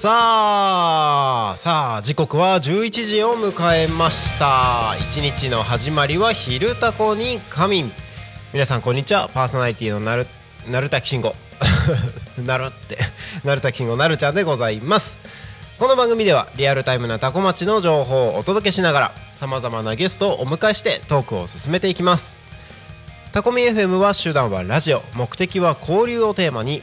さあさあ時刻は11時を迎えました。一日の始まりは「昼タコに仮眠」皆さんこんにちは。パーソナリティのなるなるたきしんご。なるって。なるたきしんごなるちゃんでございます。この番組ではリアルタイムなタコ町の情報をお届けしながらさまざまなゲストをお迎えしてトークを進めていきます。タコミ FM は手段はラジオ。目的は交流をテーマに。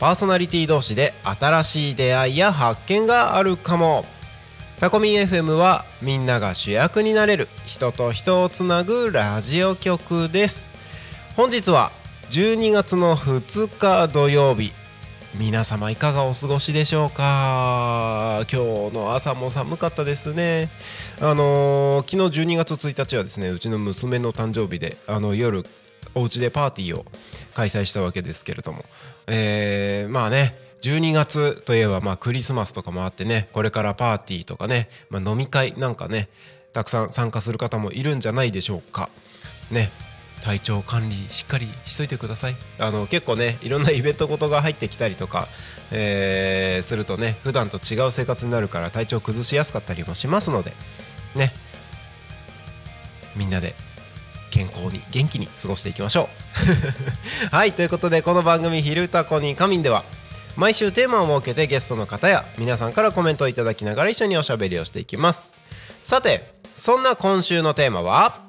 パーソナリティ同士で新しい出会いや発見があるかも。タコミン FM はみんなが主役になれる人と人をつなぐラジオ局です。本日は12月の2日土曜日。皆様いかがお過ごしでしょうか？今日の朝も寒かったですね。あのー、昨日12月1日はですねうちの娘の誕生日であの夜お家でパーティーを開催したわけですけれども、えー、まあね12月といえばまあクリスマスとかもあってねこれからパーティーとかね、まあ、飲み会なんかねたくさん参加する方もいるんじゃないでしょうか。ね体調管理しっかりしといてください。あの結構ねいろんな イベントごとが入ってきたりとか、えー、するとね普段と違う生活になるから体調崩しやすかったりもしますのでね。みんなで健康に元気に過ごしていきましょう。はいということでこの番組「昼タコに仮眠」では毎週テーマを設けてゲストの方や皆さんからコメントをいただきながら一緒におしゃべりをしていきます。さてそんな今週のテーマは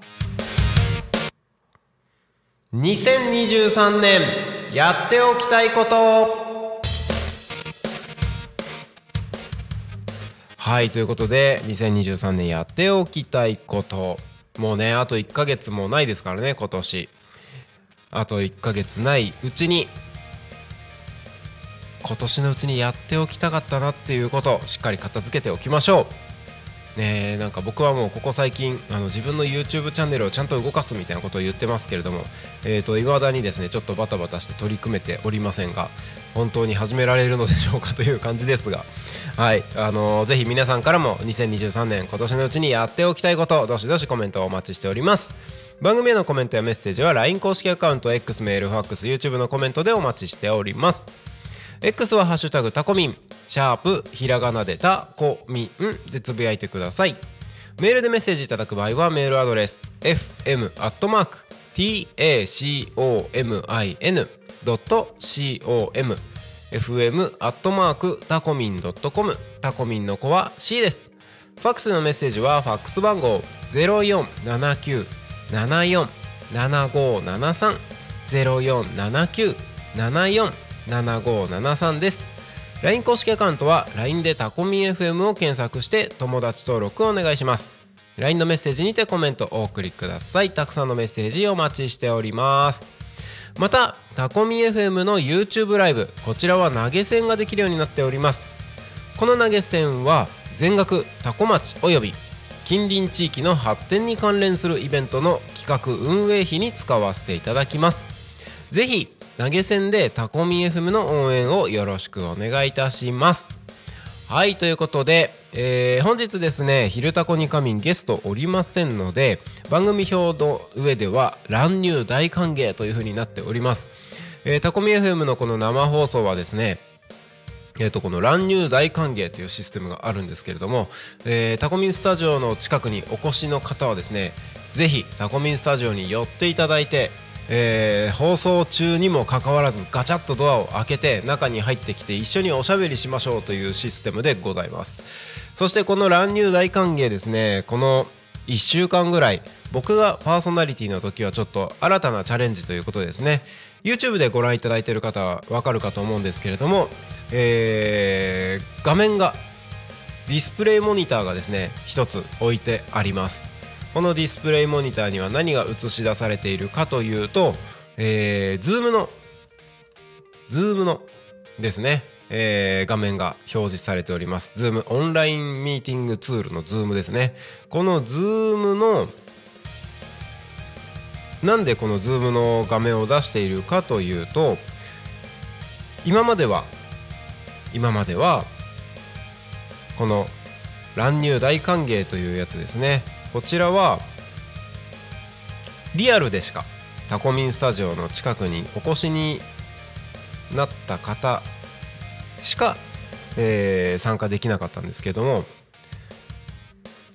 2023年やっておきたいこと。はいということで2023年やっておきたいこと。もうねあと1ヶ月もないですからね今年。あと1ヶ月ないうちに今年のうちにやっておきたかったなっていうことをしっかり片付けておきましょう。ねなんか僕はもうここ最近あの自分の YouTube チャンネルをちゃんと動かすみたいなことを言ってますけれどもえーだにですねちょっとバタバタして取り組めておりませんが本当に始められるのでしょうかという感じですがはいあのー、ぜひ皆さんからも2023年今年のうちにやっておきたいことどしどしコメントをお待ちしております。番組へのコメントやメッセージは LINE 公式アカウント X メールファックス YouTube のコメントでお待ちしております。X はハッシュタグタコミン。シャープひらがなでタコミンでつぶやいてください。メールでメッセージいただく場合はメールアドレス fm アットマーク tacomin.com fm アットマークタコミンドットコム。タコミンの子は C です。ファックスのメッセージはファックス番号0479747573 047974 7573です。LINE 公式アカウントは LINE でタコミン FM を検索して友達登録をお願いします。LINE のメッセージにてコメントお送りください。たくさんのメッセージお待ちしております。またタコミ FM の YouTube ライブこちらは投げ銭ができるようになっております。この投げ銭は全額タコ町および近隣地域の発展に関連するイベントの企画運営費に使わせていただきます。ぜひ投げ銭でタコミ FM の応援をよろしくお願いいたします。はいということで、えー本日ですね「昼タコに仮眠」ゲストおりませんので番組表の上では乱入大歓迎というふうになっております、えータコミ FM のこの生放送はですねえー、とこの乱入大歓迎というシステムがあるんですけれども、えータコミンスタジオの近くにお越しの方はですねぜひタコミンスタジオに寄っていただいて、えー放送中にもかかわらずガチャッとドアを開けて中に入ってきて一緒におしゃべりしましょうというシステムでございます。そしてこの乱入大歓迎ですねこの1週間ぐらい僕がパーソナリティの時はちょっと新たなチャレンジということですね。YouTube でご覧いただいている方はわかるかと思うんですけれども、えー画面がディスプレイモニターがですね一つ置いてあります。このディスプレイモニターには何が映し出されているかというと、えー、Zoom の Zoom のですね、えー画面が表示されております。Zoom オンラインミーティングツールの Zoom ですね。この Zoom のなんでこの Zoom の画面を出しているかというと今までは今まではこの乱入大歓迎というやつですね。こちらはリアルでしかタコミンスタジオの近くにお越しになった方しか、えー参加できなかったんですけども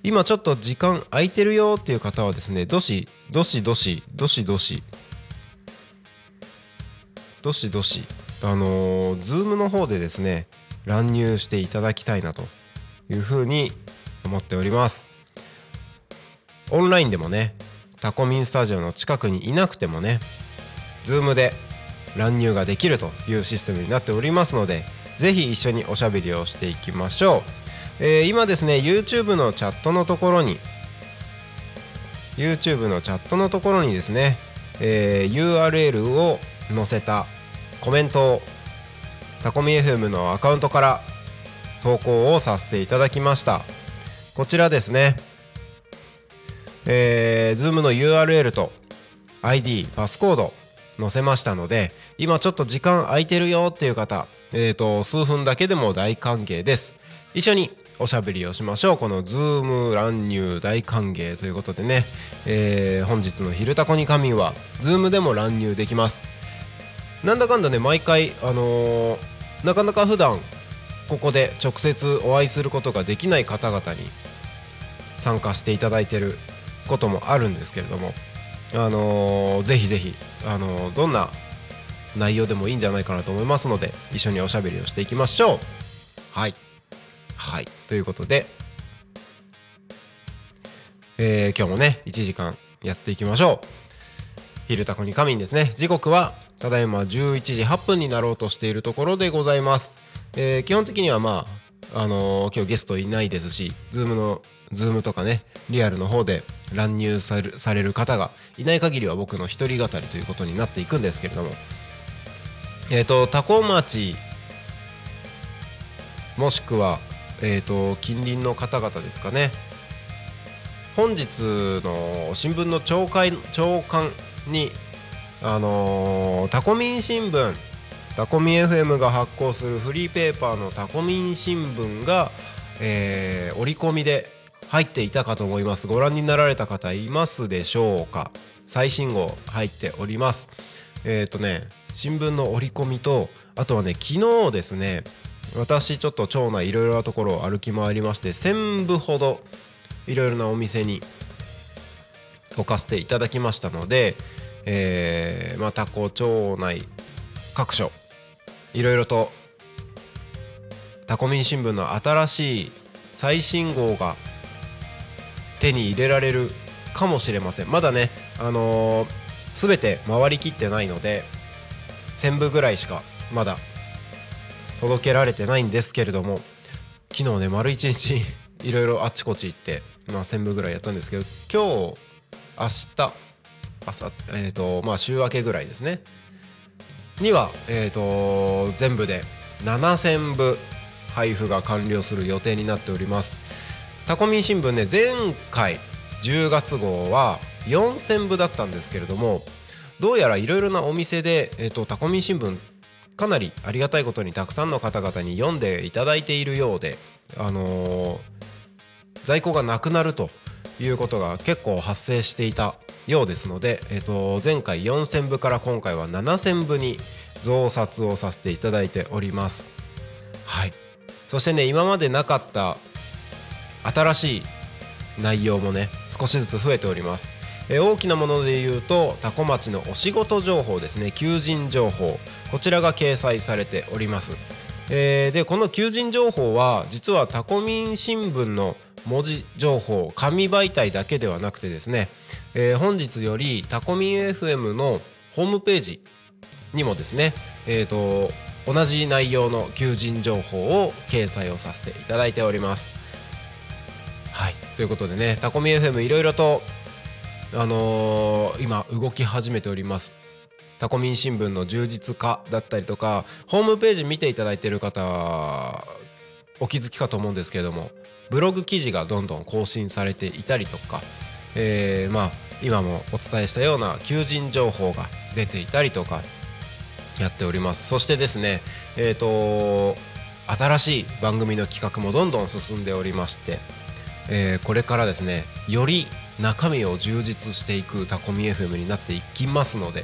今ちょっと時間空いてるよっていう方はですねどしどしどしどしどしどしどしあのー、Zoom の方でですね乱入していただきたいなというふうに思っております。オンラインでもねタコミンスタジオの近くにいなくてもね Zoom で乱入ができるというシステムになっておりますのでぜひ一緒におしゃべりをしていきましょう、えー今ですね YouTube のチャットのところに YouTube のチャットのところにですね、えー URL を載せたコメントをタコミ FM のアカウントから投稿をさせていただきました。こちらですね。えー、Zoom の URL と ID パスコード載せましたので今ちょっと時間空いてるよっていう方、えー、と数分だけでも大歓迎です。一緒におしゃべりをしましょう。この Zoom 乱入大歓迎ということでね、えー本日の「昼タコに仮眠」は Zoom でも乱入できます。なんだかんだね毎回あのーなかなか普段ここで直接お会いすることができない方々に参加していただいてることもあるんですけれどもあのーぜひぜひ、あのーどんな内容でもいいんじゃないかなと思いますので一緒におしゃべりをしていきましょう。はい。はい。ということで、えー今日もね1時間やっていきましょう。昼タコに仮眠ですね。時刻はただいま11時8分になろうとしているところでございます、えー基本的にはまああのー今日ゲストいないですし Zoom の Zoom とかねリアルの方で乱入される方がいない限りは僕の一人語りということになっていくんですけれども。えっ、と多古町もしくはえっ、と近隣の方々ですかね。本日の新聞の朝刊朝刊にあのータコミン新聞タコミン FM が発行するフリーペーパーのタコミン新聞が、えー折り込みで入っていたかと思います。ご覧になられた方いますでしょうか？最新号入っております。えっ、とね新聞の折り込みとあとはね昨日ですね私ちょっと町内いろいろなところを歩き回りまして1000部ほどいろいろなお店に置かせていただきましたので、えーまたこう町内各所いろいろとタコミン新聞の新しい最新号が手に入れられるかもしれません。まだねあのー、全て回りきってないので1000部ぐらいしかまだ届けられてないんですけれども昨日ね丸一日いろいろあっちこっち行って、まあ、1000部ぐらいやったんですけど今日明日朝えっ、とまあ週明けぐらいですね。にはえっ、と全部で7000部配布が完了する予定になっております。タコミン新聞ね前回10月号は4000部だったんですけれどもどうやらいろいろなお店で、えー、とタコミン新聞かなりありがたいことにたくさんの方々に読んでいただいているようで、あのー在庫がなくなるということが結構発生していたようですので、えー、と前回4000部から今回は7000部に増刷をさせていただいております。はいそしてね今までなかった新しい内容もね少しずつ増えております、えー大きなもので言うとタコ町のお仕事情報ですね。求人情報。こちらが掲載されております、えーでこの求人情報は実はタコミン新聞の文字情報紙媒体だけではなくてですね、えー本日よりタコミ FM のホームページにもですね、えー、と同じ内容の求人情報を掲載をさせていただいております。はいということでねタコミ FM いろいろと、あのー今動き始めております。タコミン新聞の充実化だったりとかホームページ見ていただいてる方お気づきかと思うんですけれどもブログ記事がどんどん更新されていたりとか、えーまあ今もお伝えしたような求人情報が出ていたりとかやっておりますそしてですねえっ、と新しい番組の企画もどんどん進んでおりまして、えーこれからですねより中身を充実していくタコミ FM になっていきますので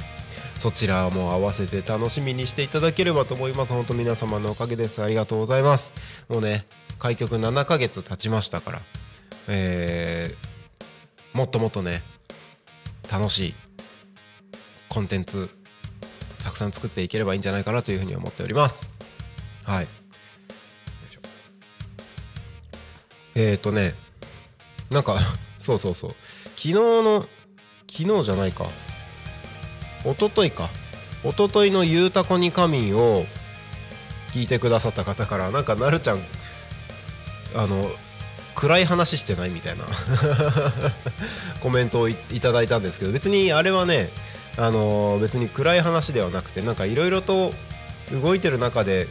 そちらも合わせて楽しみにしていただければと思います。本当皆様のおかげです。ありがとうございます。もうね開局7ヶ月経ちましたからえーもっともっとね楽しいコンテンツたくさん作っていければいいんじゃないかなというふうに思っております。はい。いえっ、ー、とねなんかそうそうそう。昨日の昨日じゃないか。一昨日か。一昨日の「ゆうたこに仮眠」を聞いてくださった方からなんかなるちゃんあの暗い話してないみたいな。コメントをいいただいたんですけど別にあれはねあの別に暗い話ではなくてなんかいろいろと動いてる中で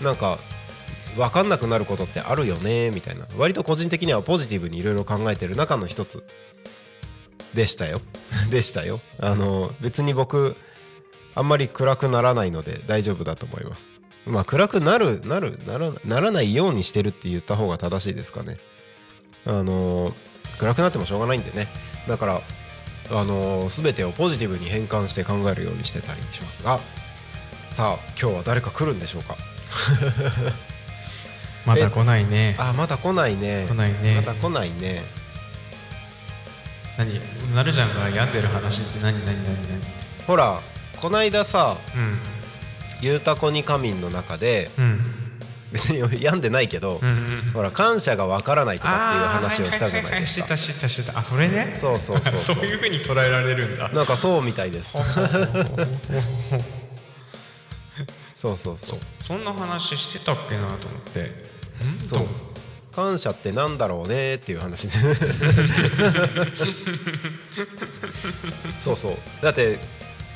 なんか分かんなくなることってあるよねみたいな。割と個人的にはポジティブにいろいろ考えてる中の一つでしたよ。でしたよ。あの別に僕あんまり暗くならないので大丈夫だと思います。まあ暗くなるなるならならないようにしてるって言った方が正しいですかね。あの暗くなってもしょうがないんでね。だからあの全てをポジティブに変換して考えるようにしてたりしますが。さあ今日は誰か来るんでしょうか？まだ来ないね。あまだ来ないね。来ないね。まだ来ないね。何なるちゃんが病んでる話って何何何何？ほらこないださうん「ゆうたこに仮眠」の中でうん。別に俺病んでないけど、うんうんほら感謝がわからないとかっていう話をしたじゃないですか。はいはいはいたしてたしてた。あそれね？そうそうそうそう。そういうふうに捉えられるんだ。なんかそうみたいです。そうそうそう。そんな話してたっけなと思って。んそう。と感謝ってなんだろうねっていう話ね。そうそう。だって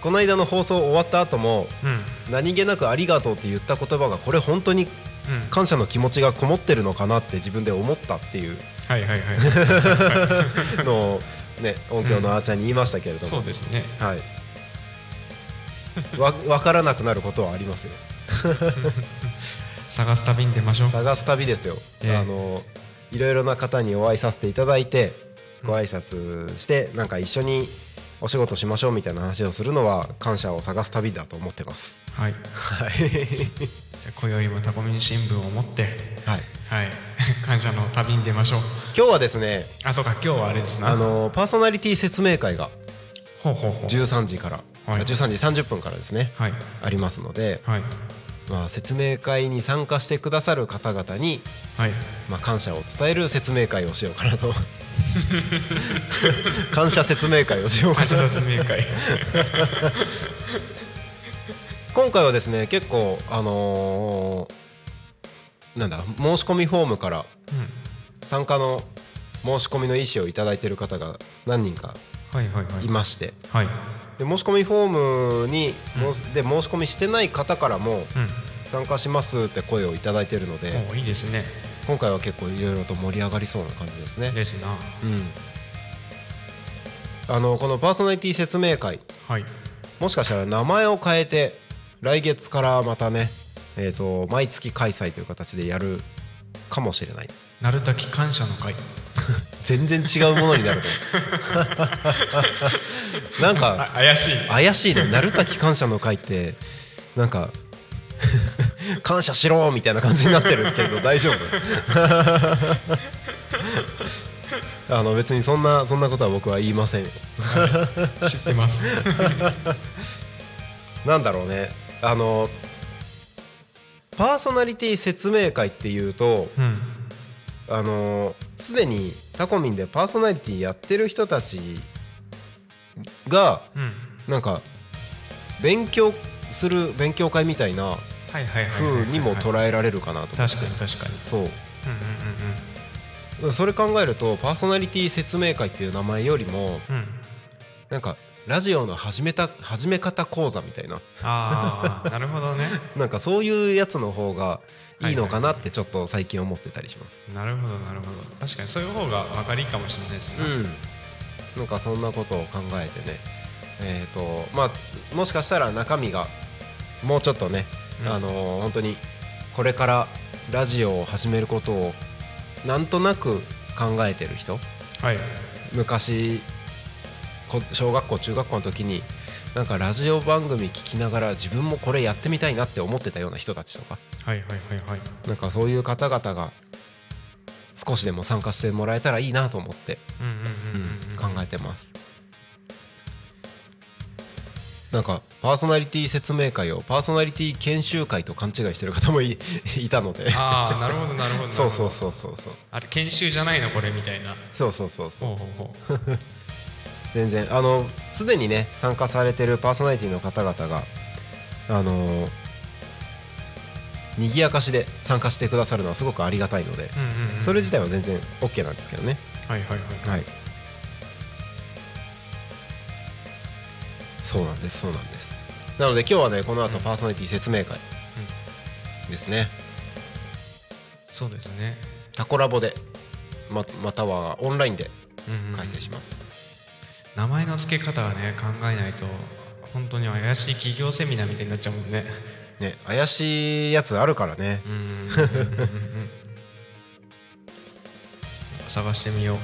この間の放送終わった後もうん。何気なく「ありがとう」って言った言葉がこれ本当にうん。感謝の気持ちがこもってるのかなって自分で思ったっていうはいはいはい のをね音響のあーちゃんに言いましたけれども、そうですね。はい。わ分からなくなることはありますよ 探す旅に出ましょう。探す旅ですよ、ええ。あのいろいろな方にお会いさせていただいてご挨拶してなんか一緒にお仕事しましょうみたいな話をするのは感謝を探す旅だと思ってます。はい。はい。今宵もタコミン新聞を持ってはい。はい。感謝の旅に出ましょう。今日はですねあそうか今日はあれですな。あのパーソナリティ説明会がほうほうほう。13時から、はい。13時30分からですね。はい。ありますので、はいまあ、説明会に参加してくださる方々に、はい。まあ、感謝を伝える説明会をしようかなと。感謝説明会をしようかな感謝説明会。今回はですね結構あのーなんだ申し込みフォームからうん。参加の申し込みの意思をいただいている方が何人かはいはいはい。いまして。はいで申し込みフォームに、うん。で申し込みしてない方からもうん。参加しますって声をいただいているのでおいいですね。今回は結構いろいろと盛り上がりそうな感じですね。ですな。うん。あのこのパーソナリティ説明会。はい。もしかしたら名前を変えて来月からまたねえー、と毎月開催という形でやるかもしれない。なるたき感謝の会全然違うものになると。なんあか怪しい。怪しいね鳴滝感謝の会ってなんか 感謝しろみたいな感じになってるけど大丈夫。あの別にそんなそんなことは僕は言いませんよ。知ってます。なんだろうね。あのパーソナリティ説明会っていうとうん。あのすでにタコミンでパーソナリティやってる人たちがうん。なんか勉強する勉強会みたいな風にも捉えられるかなと思って。確かに確かに。そう。うんうんそれ考えるとパーソナリティ説明会っていう名前よりもうんうん。なんかラジオの始めた始め方講座みたいな。ああなるほどね。なんかそういうやつの方がいいのかなってちょっと最近思ってたりします。なるほどなるほど。確かにそういう方が分かりいいかもしれないですね。うん、なんかそんなことを考えてね。えっ、とまあもしかしたら中身がもうちょっとね、うん。あのー本当にこれからラジオを始めることをなんとなく考えてる人？はい。昔こ小学校中学校の時になんかラジオ番組聞きながら自分もこれやってみたいなって思ってたような人たちとか。はいはいはいはい。なんかそういう方々が少しでも参加してもらえたらいいなと思って、考えてます。なんかパーソナリティ説明会をパーソナリティ研修会と勘違いしてる方もい いたので。ああなるほどなるほどなるほど。そうそうそうそうそう。あれ研修じゃないのこれみたいな。そうそうそうそう。ほうほうほう 全然。あのすでにね参加されてるパーソナリティの方々があの賑やかしで参加してくださるのはすごくありがたいので、うんうんうんそれ自体は全然 OK なんですけどね。はいはいはいはい。そうなんですそうなんです。なので今日はねこの後パーソナリティ説明会ですね、そうですね。タコラボでままたはオンラインでうんうん。開催します、名前の付け方はね考えないと本当に怪しい企業セミナーみたいになっちゃうもんね。ね怪しいやつあるからね。うん。探してみよう。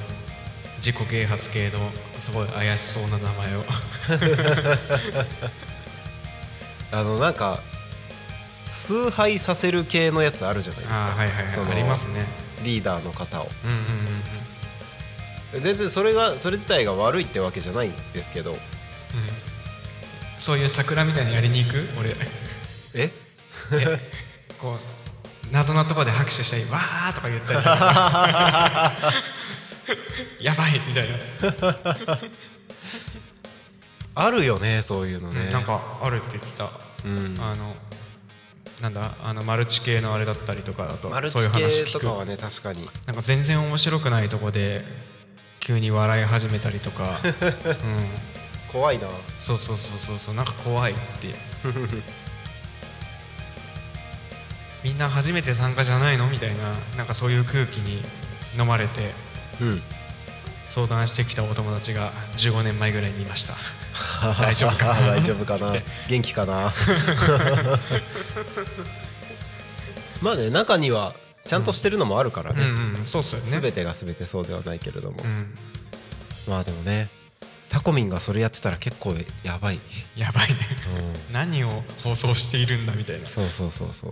自己啓発系のすごい怪しそうな名前を。あのなんか崇拝させる系のやつあるじゃないですか。ああはいはいはい。ありますね。リーダーの方を。うんうんうんうん全然それがそれ自体が悪いってわけじゃないんですけど。うん。そういう桜みたいにやりに行く？俺。え？えこう謎のところで拍手したりわーとか言ったり。やばいみたいな、あるよねそういうのね、なんかあるって言ってた、うん。あのなんだ？あのマルチ系のあれだったりとかだとマルチそういう話系聞く。とかはね確かに。なんか全然面白くないとこで急に笑い始めたりとか、うん、怖いな。そうそうそうそうそう。なんか怖いって。みんな初めて参加じゃないの？みたいな。なんかそういう空気に飲まれて。うん。相談してきたお友達が15年前ぐらいにいました。大丈夫かな？大丈夫かな？元気かな？まあね中にはちゃんとしてるのもあるからうんね、うんそうっすよね。全てが全てそうではないけれども、うん。まあでもねタコミンがそれやってたら結構やばい、やばいね。うん。何を放送しているんだみたいな。そうそうそうそう、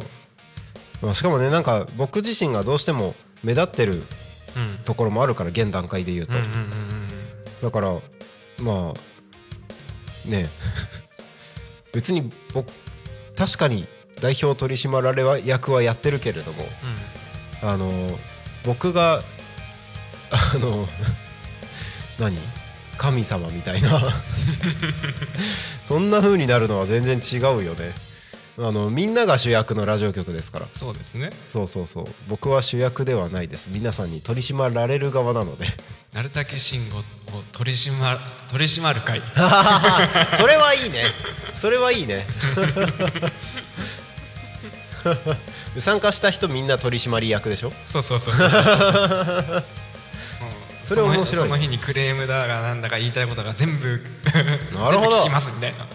まあ、しかもねなんか僕自身がどうしても目立ってるうん。ところもあるから現段階で言うと、うんうんうんうんだからまあね。別に僕確かに代表取締役はやってるけれどもあの僕があの何？神様みたいな。そんな風になるのは全然違うよね。あのみんなが主役のラジオ局ですから。そうですね。そうそうそう。僕は主役ではないです。皆さんに取り締まられる側なので。鳴滝慎吾を取り締まる取り締まる会。それはいいね。それはいいね 参加した人みんな取締役でしょ？そうそうそうそうう。んそれ面白い。その日にクレームだがなんだか言いたいことが全部 なるほど。聞きますみたいな。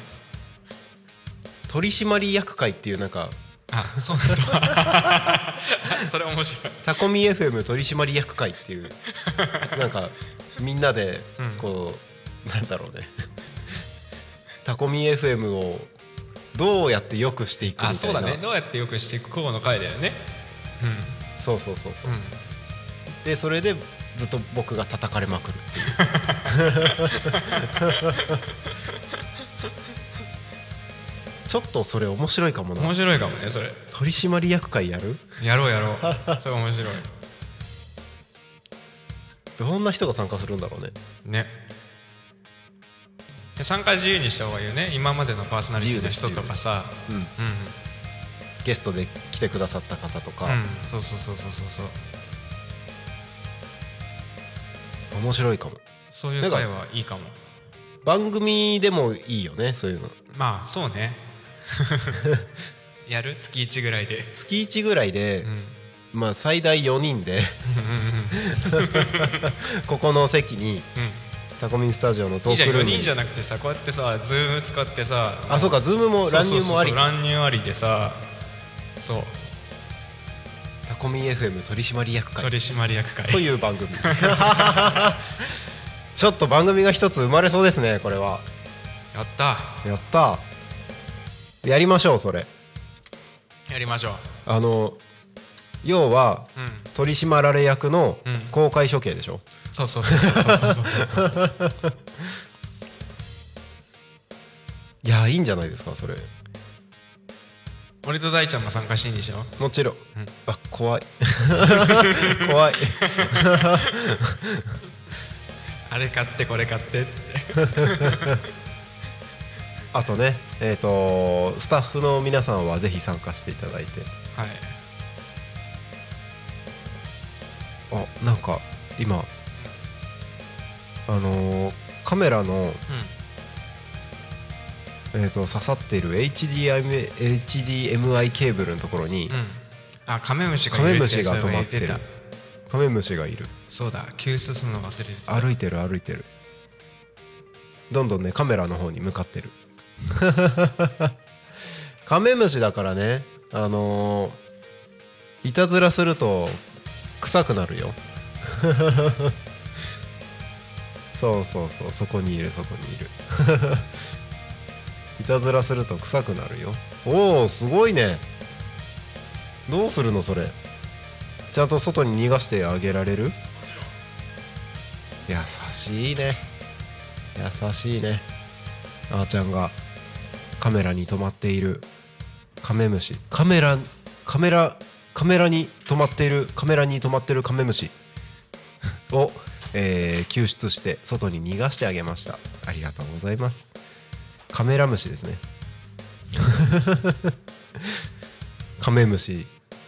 取締役会っていうなんかあそうなんだそれ面白い。タコミ FM 取締役会っていうなんかみんなでうん。こう、なんだろうね。タコミ FM をどうやって良くしていくみたいな。あそうだね。どうやってよくしていくこうの回だよね。そうそうそうそう。うん、うん、でそれでずっと僕が叩かれまくるっていう。ちょっとそれ面白いかもな。面白いかもねそれ。取締役会やる？やろうやろう。それ面白い。どんな人が参加するんだろうね。ね。で参加自由にした方がいいよね。今までのパーソナリティの人とかさ。うん。うんゲストで来てくださった方とか、うん。そうそうそうそうそう。そう面白いかも。そういう会はいいかも。番組でもいいよねそういうの。まあそうね。やる？月1ぐらいで。月1ぐらいで、うん。まあ最大4人で。ここの席にうんタコミンスタジオのトいいじゃん4ークルームに。人じゃなくてさこうやってさズーム使ってさ。あそうかズームも乱入もありそうそうそう乱入あり。でさそう。タコミン FM 取締役会。取締役会。という番組。ちょっと番組が一つ生まれそうですねこれは。やった。やった。やりましょうそれ。やりましょあの要はううん。取り締まられ役のうん。公開処刑でしょ、そうそうそうそうそうそう いやいいんじゃないですかそれ。俺と大ちゃんも参加していいんでしょ？もちろん、ん。あ怖い。怖い。あれ買ってこれ買ってっつって。あとねえっ、とスタッフの皆さんはぜひ参加していただいて。はい。あなんか今あのーカメラの、えー、と刺さっている HDMI, HDMI ケーブルのところにうん。うんあカメムシがカメムシが止まってる。カメムシがいる。そうだ救出するの忘れてた。歩いてる歩いてる。どんどんねカメラの方に向かってる。カメムシだからねあのーいたずらすると臭くなるよそうそうそうそこにいるそこにいる。いたずらすると臭くなるよ。おおすごいね。どうするのそれ。ちゃんと外に逃がしてあげられる？優しいね。優しいね。あーちゃんがカメラに止まっている。カメムシ。カメラカメラカメラに止まっている。カメラに止まってるカメムシ。を、えー救出して外に逃がしてあげました。ありがとうございます。カメラムシですね。カメムシ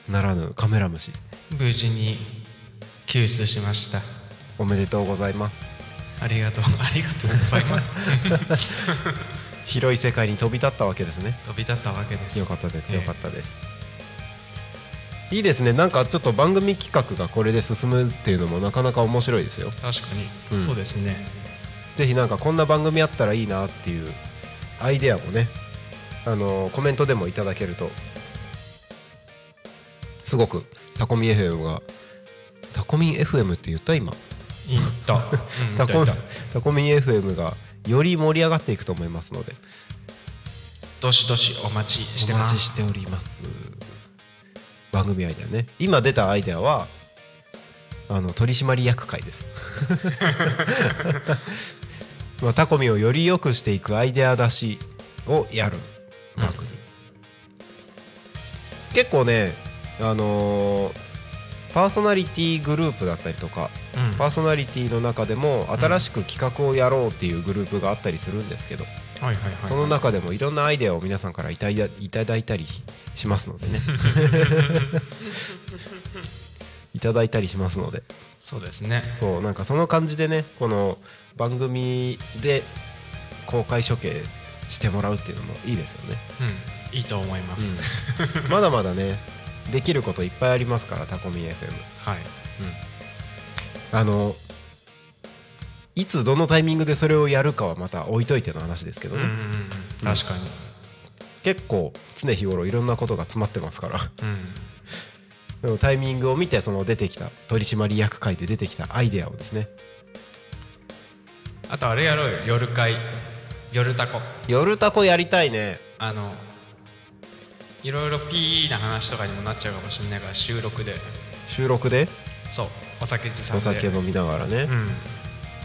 ならぬカメラムシ。無事に救出しました。おめでとうございます。ありがとう。ありがとうございます。広い世界に飛び立ったわけですね。飛び立ったわけです。よかったですええ。よかったです、いいですね。なんかちょっと番組企画がこれで進むっていうのもなかなか面白いですよ。確かに、うん。そうですね。ぜひなんかこんな番組あったらいいなっていうアイデアもねあのコメントでもいただけるとすごくタコミ FM がタコミン FM って言った今？言った、うん、タコ言ったタコミン FM がより盛り上がっていくと思いますので。どしどしお待ちしてお待ちしております番組アイデアね。今出たアイデアはあの取締役会です。まあタコミをより良くしていくアイデア出しをやる番組、結構ねあのーパーソナリティグループだったりとかうん。パーソナリティの中でも新しく企画をやろうっていうグループがあったりするんですけど、はいはいはいその中でもいろんなアイデアを皆さんからいただいただいたりしますのでね。いただいたりしますので。そうですね。そうなんかその感じでねこの番組で公開処刑してもらうっていうのもいいですよね、うん。いいと思います、うん。まだまだねできることいっぱいありますからタコミ FM はい。あのいつどのタイミングでそれをやるかはまた置いといての話ですけどね、確かに。結構常日頃いろんなことが詰まってますから。うん。タイミングを見てその出てきた取締役会で出てきたアイデアをですね。あとあれやろうよ。夜会。夜タコ。夜タコやりたいね。あのいろいろピーな話とかにもなっちゃうかもしれないから収録で。収録で？そう。お酒持参おで酒飲みながらね。う、ん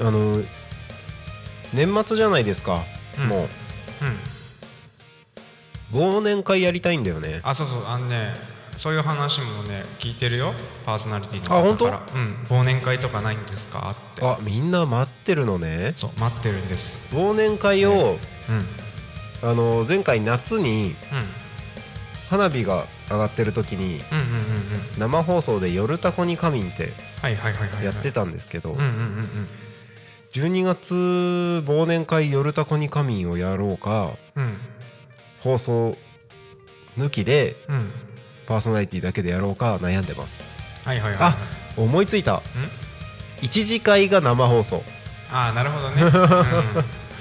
あの年末じゃないですか、うん。もう。ん。う忘年会やりたいんだよね。あそうそう。あのねそういう話もね聞いてるよ。パーソナリティのあ本当？うん。忘年会とかないんですか？って。あみんな待ってるのね。そう待ってるんです。忘年会を、うん。あの前回夏にうん。花火が上がってる時にうんうんうんうん。生放送で「夜タコに仮眠」ってはいはいはいはいやってたんですけど、うんうんうん12月忘年会「夜タコに仮眠」をやろうかうん。うん放送抜きでうん。パーソナリティだけでやろうか悩んでます。はいはいはいあ思いついた。ん？一次会が生放送。あーなるほどね、うん、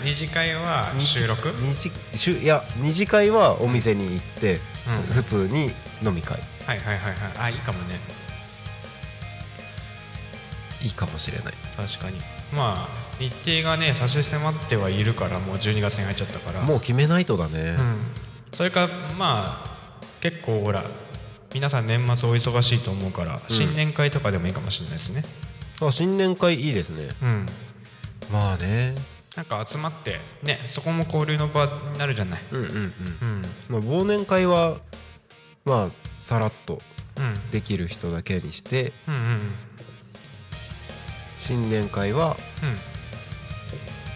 二次会は収録？うん二次しゅいや二次会はお店に行って、は普通に飲み会。いはいはいはい。あいいかもね。いいかもしれない。確かにまあ日程がね差し迫ってはいるからもう12月に入っちゃったから。もう決めないとだね。うん、それかまあ結構ほら皆さん年末お忙しいと思うから、うん。新年会とかでもいいかもしれないですね。あ新年会いいですね。うん。まあね。なんか集まってねそこも交流の場になるじゃない。うんうんうん。うん。まあ、忘年会はまあさらっとうん。できる人だけにしてうんうん新年会はうん。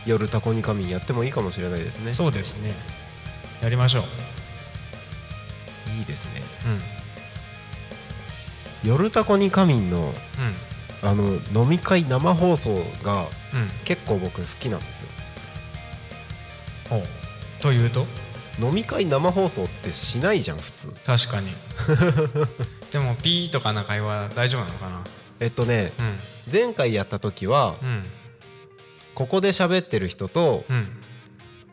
夜タコに仮眠やってもいいかもしれないですね。そうですね。やりましょう。いいですね。うん。夜タコに仮眠のうん。あの飲み会生放送がうん。結構僕好きなんですよ。ほう。というと？飲み会生放送ってしないじゃん普通。確かに。でもピーとかな会話大丈夫なのかな？えっとねうん。前回やった時はうん。ここで喋ってる人とうん。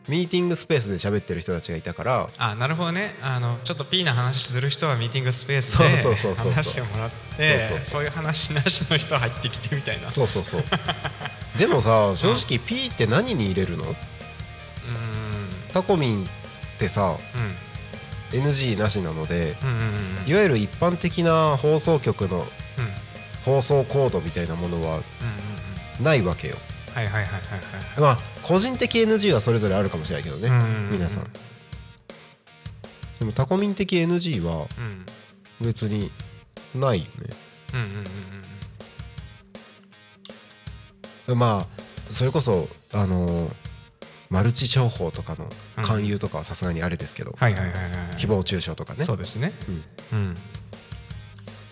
ミーティングスペースで喋ってる人たちがいたからあなるほどね。あのちょっとピーな話する人はミーティングスペースで話してもらってそういう話なしの人入ってきてみたいな。そうそうそう。でもさ正直 P って何に入れるの？うーん。タコミンってさうん。NG なしなのでうんうんうんうん。いわゆる一般的な放送局のうん放送コードみたいなものはうんうんうん。ないわけよはいはいはいはいはい。まあ個人的 NG はそれぞれあるかもしれないけどね、うんうんうん。皆さん。でもタコミン的 NG はうん。別にないよね。うんうんうん。うんまあそれこそあのーマルチ商法とかの勧誘とかはさすがにあれですけど、はいはいはいはいはい。誹謗中傷とかね。そうですね。うん。うん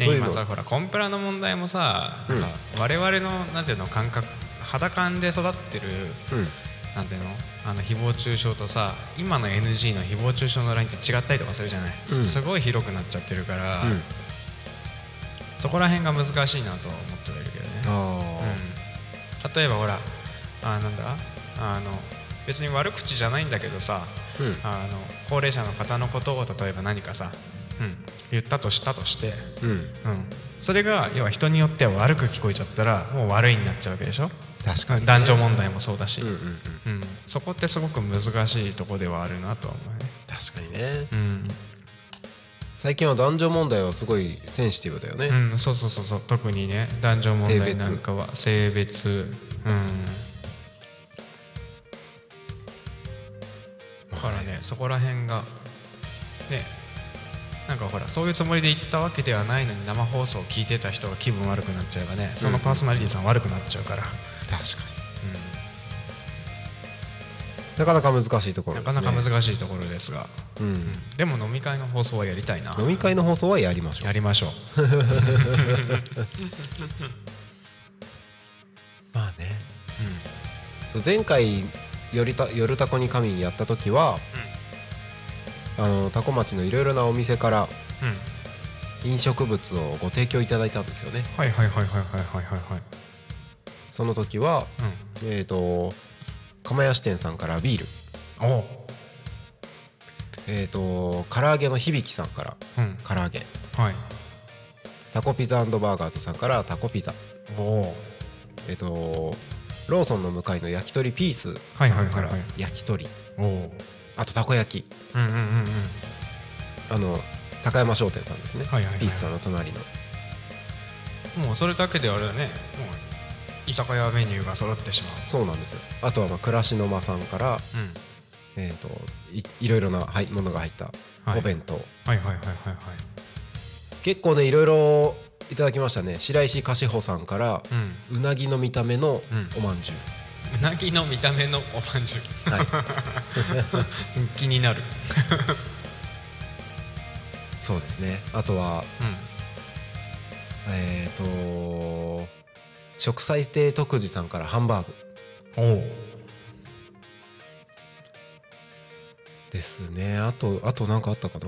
今さほらコンプラの問題もさ、うん。なんか我々のなんていうの感覚肌感で育ってるうん。なんていうのあの誹謗中傷とさ今の NG の誹謗中傷のラインって違ったりとかするじゃない、うん。すごい広くなっちゃってるから、うん。そこら辺が難しいなとは思ってはいるけどね、あうん、例えばほらあなんだ？あの別に悪口じゃないんだけどさあの高齢者の方のことを例えば何かさ、うん、言ったとしたとして、うん。うん、それが要は人によっては悪く聞こえちゃったらもう悪いになっちゃうわけでしょ？確かに。ね男女問題もそうだし、うんうんうん。うん、そこってすごく難しいとこではあるなとは思うね。確かにね。うん、最近は男女問題はすごいセンシティブだよね、うん、そうそうそうそう。特にね男女問題なんかは性別。うん。だからねそこら辺がねなんかほらそういうつもりで言ったわけではないのに生放送を聞いてた人が気分悪くなっちゃえばねそのパーソナリティさん悪くなっちゃうから、確かに。なかなか難しいところなかですね。なか難しいところですが、ううん。ん、でも飲み会の放送はやりたいな。飲み会の放送はやりましょう。やりましょう。まあね、そう前回よりた夜タコに神やった時はあのタコ町のいろいろなお店から飲食物をご提供いただいたんですよね。はいはいはいはいはいはいはい。その時は、うん、えっ、ー、と釜屋支店さんからビール。おえっ、ー、と唐揚げの響さんから、うん、唐揚げ。はい。タコピザバーガーズさんからタコピザ。おえっ、ー、とローソンの向かいの焼き鳥ピースさんから焼き鳥。はいはいはいはい、おあとたこ焼き。うんうんうんうん。あの高山商店さんですね、はいはいはい。ピースさんの隣の。もうそれだけであれだね。もう居酒屋メニューが揃ってしまう。そうなんですよ。あとはまあ暮らしの間さんから、うん。えー、といいろいろなはいものが入ったはい。お弁当、はいはいはいはいはい。結構ねいろいろいただきましたね。白石かしほさんからうん。うなぎの見た目のうんおまんじゅう、うなぎの見た目のおまんじゅう。はい、気になる。そうですね。あとはうん。えっ、と食祭亭徳次さんからハンバーグ。おおですね。あとあと何かあったかな？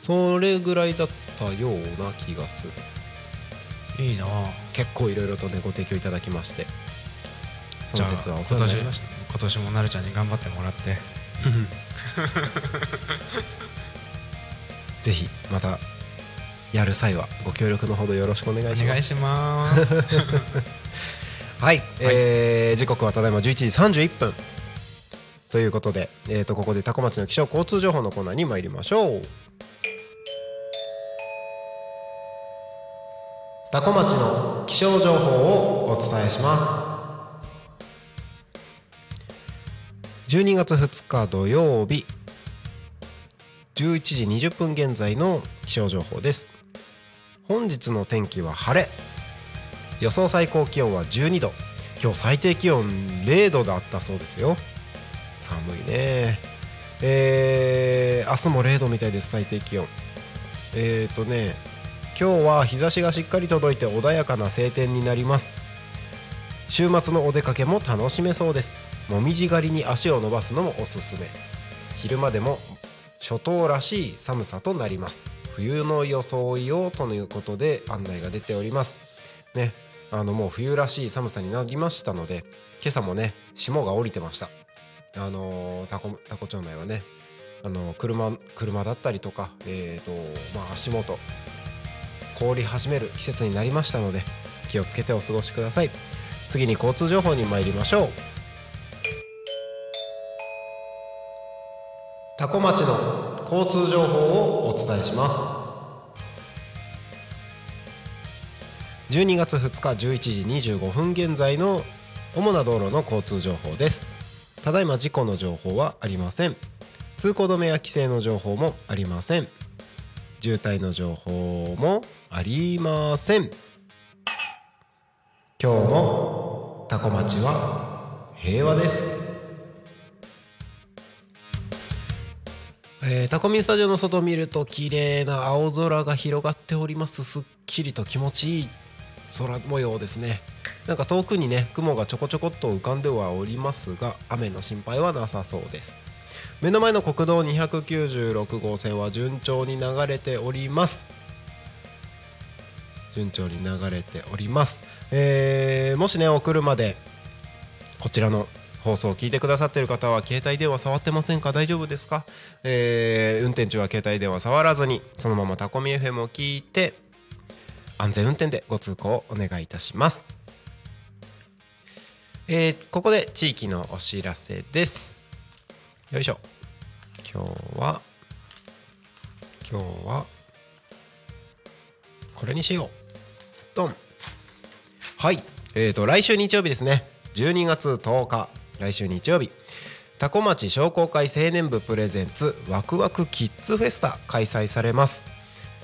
それぐらいだったような気がする。いいな。あ結構いろいろとねご提供いただきましてその説はお世話になりました。今年もなるちゃんに頑張ってもらって。ぜひまたやる際はご協力のほどよろしくお願いします。お願いします。はい、えー時刻はただいま11時31分。ということで、えー、とここで多古町の気象交通情報のコーナーに参りましょう。多古町の気象情報をお伝えします12月2日土曜日11時20分現在の気象情報です。本日の天気は晴れ。予想最高気温は12度。今日最低気温0度だったそうですよ。寒いね。えー、明日も0度みたいです最低気温。えーとね今日は日差しがしっかり届いて穏やかな晴天になります。週末のお出かけも楽しめそうです。もみじ狩りに足を伸ばすのもおすすめ。昼間でも初冬らしい寒さとなります。冬の装いをということで案内が出ております。ねあのもう冬らしい寒さになりましたので今朝もね霜が降りてました。あのー、タコタコ町内はねあの車車だったりとかえーとまあ足元凍り始める季節になりましたので気をつけてお過ごしください。次に交通情報に参りましょう。タコ町の交通情報をお伝えします。12月2日11時25分現在の主な道路の交通情報です。ただいま事故の情報はありません。通行止めや規制の情報もありません。渋滞の情報もありません。今日もタコ町は平和です。えータコミンスタジオの外を見ると綺麗な青空が広がっております。すっきりと気持ちいい空模様ですね。なんか遠くにね雲がちょこちょこっと浮かんではおりますが雨の心配はなさそうです。目の前の国道296号線は順調に流れております。順調に流れております、えーもしねお車でこちらの放送を聞いてくださっている方は携帯電話触ってませんか？大丈夫ですか、えー運転中は携帯電話触らずにそのままタコミ FM を聞いて安全運転でご通行をお願いいたします。えーここで地域のお知らせです。よいしょ。今日は今日はこれにしよう。ドン。はい。えーと来週日曜日ですね。12月10日。来週日曜日。多古町商工会青年部プレゼンツワクワクキッズフェスタ開催されます、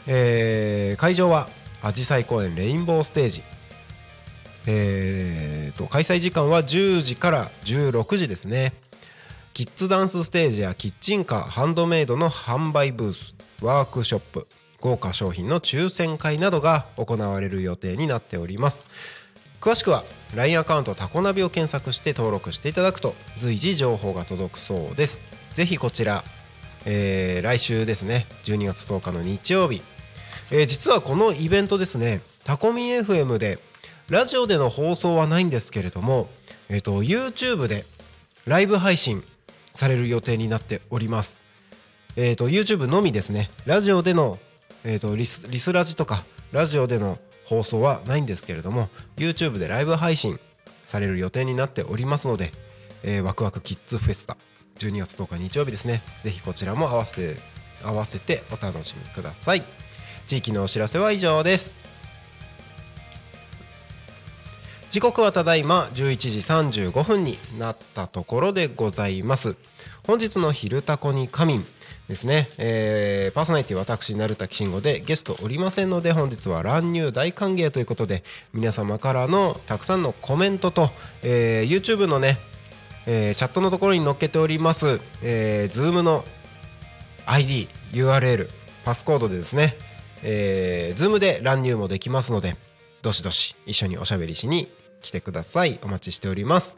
えー会場はあじさい公園レインボーステージ。えーと開催時間は10時から16時ですね。キッズダンスステージやキッチンカーハンドメイドの販売ブースワークショップ豪華商品の抽選会などが行われる予定になっております。詳しくは LINE アカウントタコナビを検索して登録していただくと随時情報が届くそうです。ぜひこちら、えー来週ですね12月10日の日曜日、えー実はこのイベントですねタコミ FM でラジオでの放送はないんですけれども、えー、と YouTube でライブ配信される予定になっております。えー、と YouTube のみですねラジオでの、えー、とリスリスラジとかラジオでの放送はないんですけれども YouTube でライブ配信される予定になっておりますので、えーワクワクキッズフェスタ12月10日日曜日ですね。ぜひこちらも合わせて合わせてお楽しみください。地域のお知らせは以上です。時刻はただいま11時35分になったところでございます。本日の「昼タコに仮眠」ですね、えーパーソナリティ私成田慎吾でゲストおりませんので本日は乱入大歓迎ということで皆様からのたくさんのコメントと、えー YouTube のね、えーチャットのところに載っけております、えー、Zoom の ID、URL、パスコードでですね、えー、Zoom で乱入もできますので、どしどし一緒におしゃべりしに来てください。お待ちしております。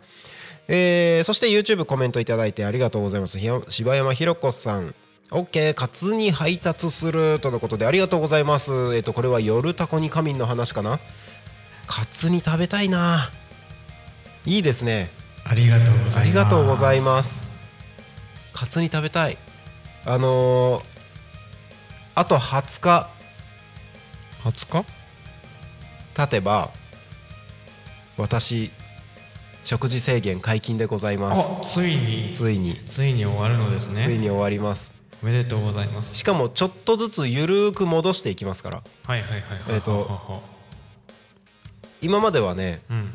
えーそして YouTube コメントいただいてありがとうございます。柴山ひろ子さん。OK、カツに配達するとのことでありがとうございます。えっ、と、これは夜タコに仮眠の話かな。カツに食べたいな。いいですね。ありがとうございます。ありがとうございます。カツ煮食べたい。あのーあと20日。20日？経てば私食事制限解禁でございます。あついに。ついに。ついに終わるのですね。ついに終わりますおめでとうございます。しかもちょっとずつゆるーく戻していきますから。はいはいはい。はいえーと今まではねうん。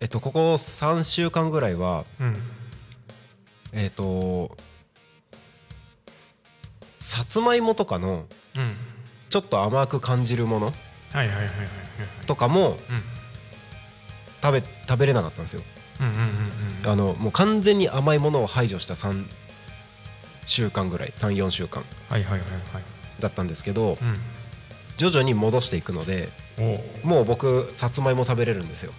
えっとここ3週間ぐらいはうん。えっとさつまいもとかのうん。ちょっと甘く感じるものとかもうん。食べ食べれなかったんですよ。うんうんうんうん。あのもう完全に甘いものを排除した3週間ぐらい34週間。はいはいはいはい。だったんですけどう徐々に戻していくのでもう僕さつまいも食べれるんですよ。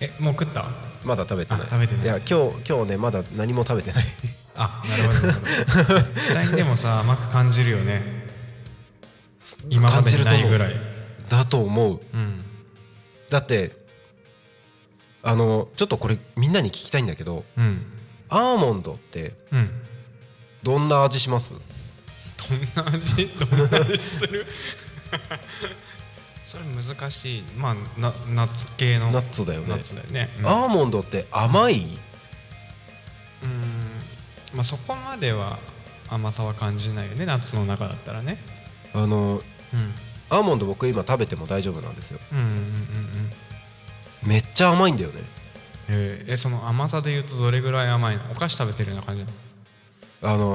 えもう食った？まだ食べてない。あ食べてない。や今日今日ねまだ何も食べてない。あなるほどなるほど。絶対にでもさ甘く感じるよね。今までにないぐらい。だと思う。うん。だってあのちょっとこれみんなに聞きたいんだけどうん。アーモンドってうんどんな味します？どんな味？どんな味する？それ難しい。まあなナッツ系の。ナッツだよね。ナッツだよね。うん。アーモンドって甘い？うん。まあそこまでは甘さは感じないよね。ナッツの中だったらね。あのうん。アーモンド僕今食べても大丈夫なんですよ。うんうんうんうん。めっちゃ甘いんだよね。えーえその甘さで言うとどれぐらい甘いの？お菓子食べてるような感じなの？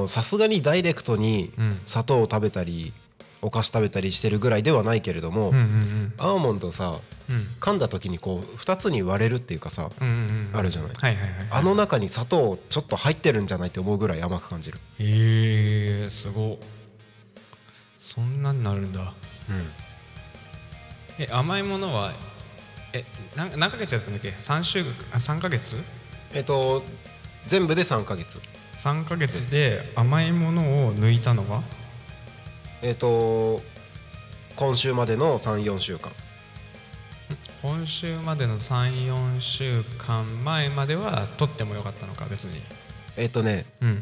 さすがにダイレクトにうん。砂糖を食べたりお菓子食べたりしてるぐらいではないけれども、うんうんアーモンドさうん。うん噛んだ時にこう2つに割れるっていうかさうんうんうんあるじゃない？はいはいはいあの中に砂糖ちょっと入ってるんじゃないって思うぐらい甘く感じる、へえすごっ。そんなになるんだ。え甘いものはえ何何ヶ月やったんだっけ？3週あ3ヶ月？えっと全部で3ヶ月3ヶ月で甘いものを抜いたのは？えっと今週までの34週間。今週までの34週間前までは取ってもよかったのか別に。えっとねうん。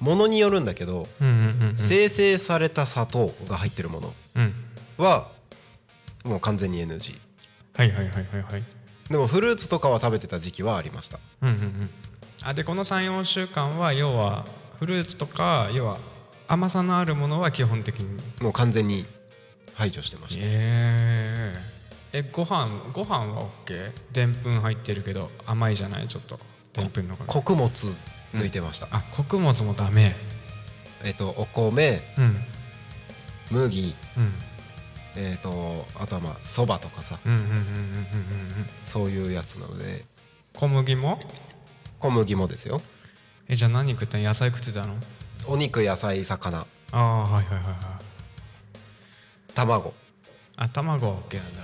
ものによるんだけど、うんうんうんうん。生成された砂糖が入ってるものうん。はもう完全に NG はいはいはいはいはい。でもフルーツとかは食べてた時期はありました。うんうんうんあでこの34週間は要はフルーツとか要は甘さのあるものは基本的に。もう完全に排除してました。えー、えご飯ご飯は OK でんぷん入ってるけど甘いじゃない？ちょっとでんぷんの穀物抜いてました、あ穀物もダメ。えっとお米うん。麦うん。えっとあとはまあそばとかさ。うんうんうんうんうんうんうん。そういうやつなので。小麦も？小麦もですよ。えじゃあ何食ったの？野菜食ってたの？お肉野菜魚。ああはいはいはいはい。卵。あ卵は OK なんだ。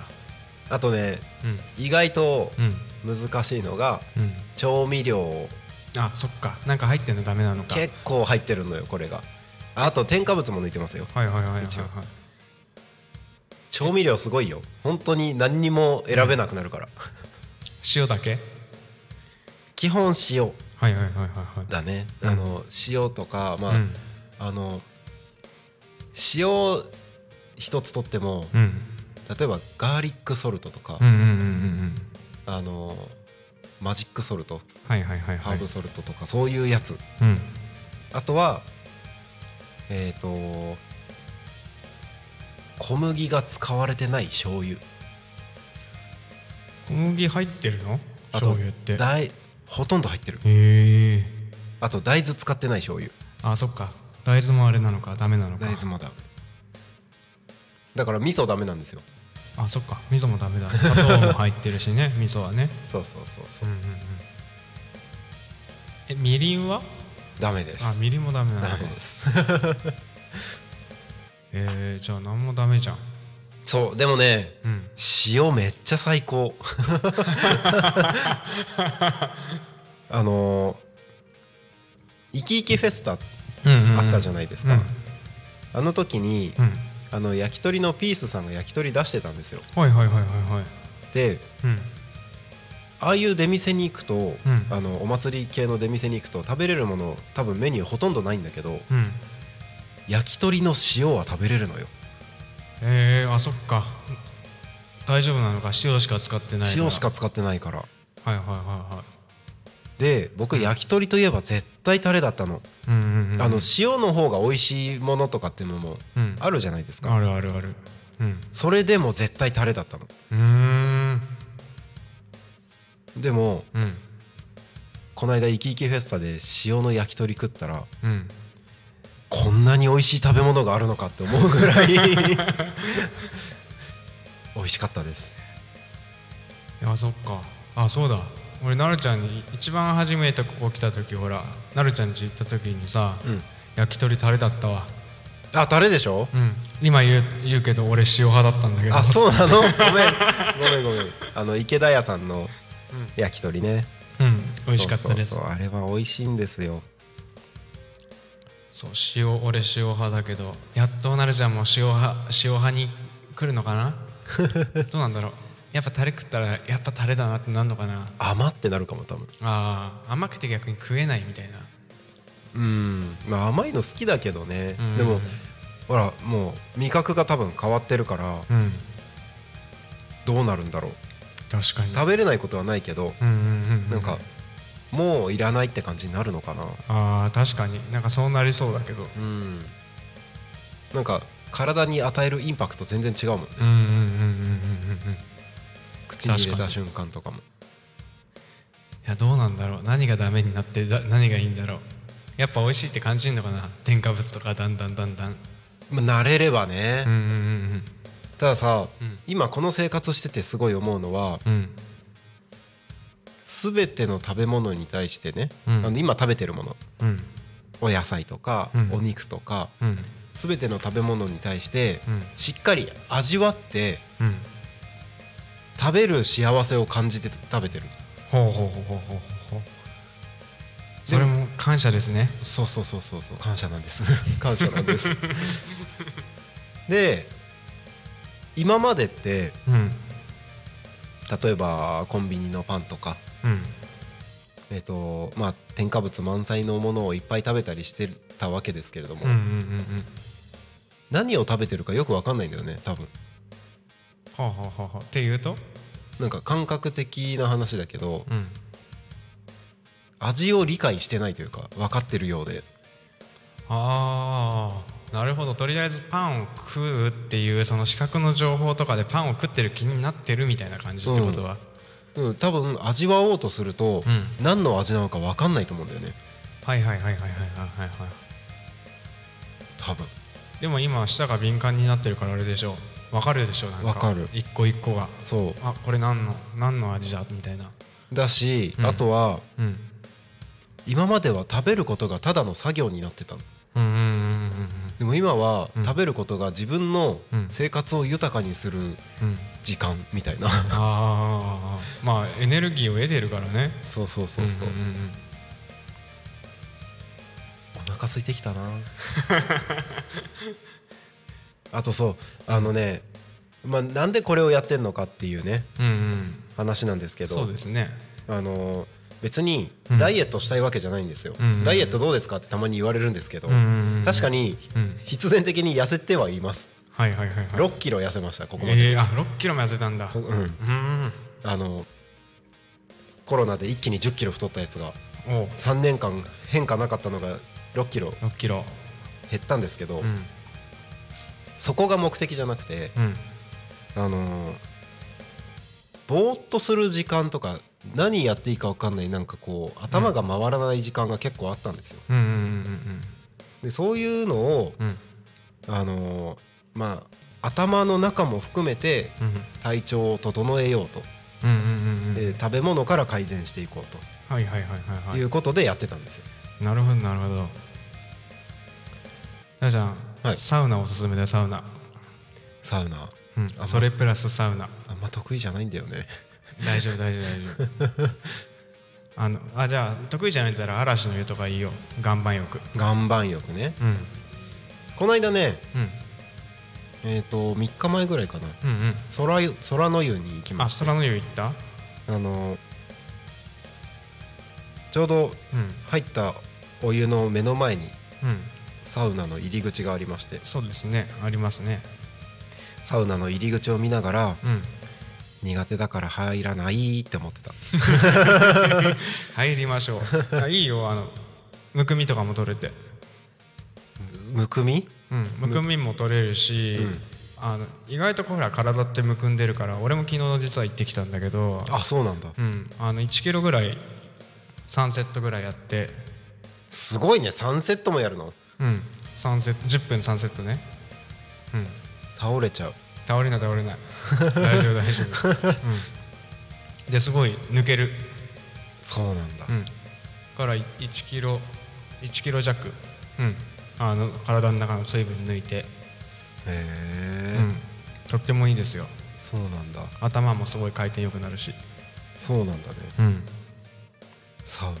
あとねうん。意外とうん。難しいのがうん。調味料あそっか。なんか入ってんのダメなのか。結構入ってるのよこれが。あと添加物も抜いてますよ。はいはいはいはいはい。一応。調味料すごいよ。本当に何にも選べなくなるから、塩だけ？基本塩。はいはいはいはいはい。だね、うん。あの塩とかまあ、うん。あの塩一つとってもうん。例えばガーリックソルトとか、うんうんうんうんうん。あのマジックソルトはいはいはいはい。ハーブソルトとかそういうやつ。うん。あとはえっ、と小麦が使われてない醤油。小麦入ってるの？あと醤油って。へ大ほとんど入ってる。えあと大豆使ってない醤油。あそっか。大豆もあれなのかダメなのか。大豆もダメ。だから味噌ダメなんですよ。あそっか。味噌もダメだ。砂糖も入ってるしね。味噌はね。そうそうそうそう。うんうんうん。えみりんは？ダメです。あみりんもダメなのかダメです。えー、じゃあ何もダメじゃんそうでもねうん。塩めっちゃ最高。あのーイキイキフェスタうんあったじゃんないですか、あの時にうん、うん、あの焼き鳥のピースさんが焼き鳥出してたんですよ。はいはいはいはいはい。でうん。ああいう出店に行くと、うん。あのお祭り系の出店に行くと食べれるもの多分メニューほとんどないんだけどうん。焼き鳥の塩は食べれるのよえー、あそっか。大丈夫なのか？塩しか使ってない塩しか使ってないから。はいはいはいはで僕焼き鳥といえば絶対タレだったの、いうんうんうん。あの塩の方が美味しいものとかっていうのもうん。あるじゃないですか、あるあるある。うん。それでも絶対タレだったの。うーん。でもうん。この間イキイキフェスタで塩の焼き鳥食ったらうんこんなに美味しい食べ物があるのかって思うぐらい 美味しかったです。いやそっか。あそうだ。俺なるちゃんに一番初めてここ来た時ほらなるちゃん家行った時にさ、うん。焼き鳥タレだったわ。あタレでしょ？うん。今言う言うけど俺塩派だったんだけど。あそうなの？ごめん。ごめんごめん。あの池田屋さんの焼き鳥ね。うん。美味しかったです。そうそう。あれは美味しいんですよそう塩俺塩派だけどやっとなるちゃんも塩派塩派に来るのかな？どうなんだろう？やっぱタレ食ったらやっぱタレだなってなるのかな？甘ってなるかも多分。あー甘くて逆に食えないみたいな。うん。まあ甘いの好きだけどね、うん。でもほらもう味覚が多分変わってるからうん。どうなるんだろう。確かに。食べれないことはないけどうんうんうん。なんかもういらないって感じになるのかな。あー確かに。なんかそうなりそうだけど。うん。なんか体に与えるインパクト全然違うもんね。うんうんうんうんうんうんうん口に入れた瞬間とかも。いやどうなんだろう。何がダメになってだ何がいいんだろう。やっぱ美味しいって感じるのかな。添加物とかだんだんだんだん。まあ慣れればね、うんうんたださ、うん。今この生活しててすごい思うのはうんうん全ての食べ物に対してね、うん。あの今食べてるもの。うん。お野菜とか、うん。お肉とかうん。全ての食べ物に対してうん。しっかり味わってうん。食べる幸せを感じて食べてる。ほうほうほうほうほうほう。それも感謝ですね。そうそうそうそうそう。感謝なんです。感謝なんです。で今までってうん。例えばコンビニのパンとかうんえっ、とまあ添加物満載のものをいっぱい食べたりしてたわけですけれども、うんうんうんうん。何を食べてるかよく分かんないんだよね多分。はあはあはあはあ。っていうと？なんか感覚的な話だけどうん。味を理解してないというか分かってるようで。ああなるほど。とりあえずパンを食うっていうその視覚の情報とかでパンを食ってる気になってるみたいな感じってことは、うん、多分味わおうとすると、うん、何の味なのか分かんないと思うんだよね。はいはいはいはいはいはいはい多分でも今舌が敏感になってるからあれでしょう分かるでしょなんか分かる一個一個がそうあこれ何の何の味だみたいなだし、うん、あとは、うん、今までは食べることがただの作業になってたのうんうんうんうんでも今はうん。食べることが自分のうん。生活を豊かにするうん。うん時間みたいな。ああまあエネルギーを得てるからね。そうそうそうそう,、んんんん。お腹空いてきたな。あとそうあのね、まあ、なんでこれをやってんのかっていうね。うんうん。話なんですけど。そうですね。あの別にうん。ダイエットしたいわけじゃないんですよ、うんダイエットどうですかってたまに言われるんですけど、うん確かにうん。必然的に痩せてはいます。はいはいはいはい。6キロ痩せましたここまで、えー、あ6キロも痩せたんだ。うん。うん。あのコロナで一気に1 0キロ太ったやつがおう。3年間変化なかったのが6キロ6キロ。減ったんですけど、うん。そこが目的じゃなくてうん。あのーぼーっとする時間とか何やっていいか分かんないなんかこう頭が回らない時間が結構あったんですよ。でそういうのをうん。うんあのーまあ頭の中も含めてうん。体調を整えようと、食べ物から改善していこうはいはいはいはいとはい。いうことでやってたんですよ。なるほどなるほど。じゃあじゃあ、はい。サウナおすすめだよサウナ。サウナ。うんあそれプラスサウナ。あんま得意じゃないんだよね。大丈夫大丈夫大丈夫。あのあじゃあ得意じゃないんだったら嵐の湯とかいいよ。岩盤浴。岩盤浴ね。うん。この間ねうん。えっ、と3日前ぐらいかな。うんうん。空湯空の湯に行きました。あ空の湯行った？あのーちょうどうん。入ったお湯の目の前にうん。サウナの入り口がありまして。そうですね。ありますね。サウナの入り口を見ながらうん苦手だから入らないって思ってた。入りましょう。あいいよ。あのむくみとかも取れて。むくみ？うん。むくみも取れるし、うん。あの意外とほら体ってむくんでるから俺も昨日実は行ってきたんだけどあそうなんだ。うん、あの1キロぐらい3セットぐらいやって。すごいね。3セットもやるの？うん。3セット10分3セットね。うん。倒れちゃう倒れない倒れない。大丈夫大丈夫、うん、ですごい抜ける。そうなんだ、うん。から1キロ1キロ弱。うん。あの体の中の水分抜いて、へえ、うん、とってもいいですよ。そうなんだ。頭もすごい回転良くなるし。そうなんだね。うん。サウナ。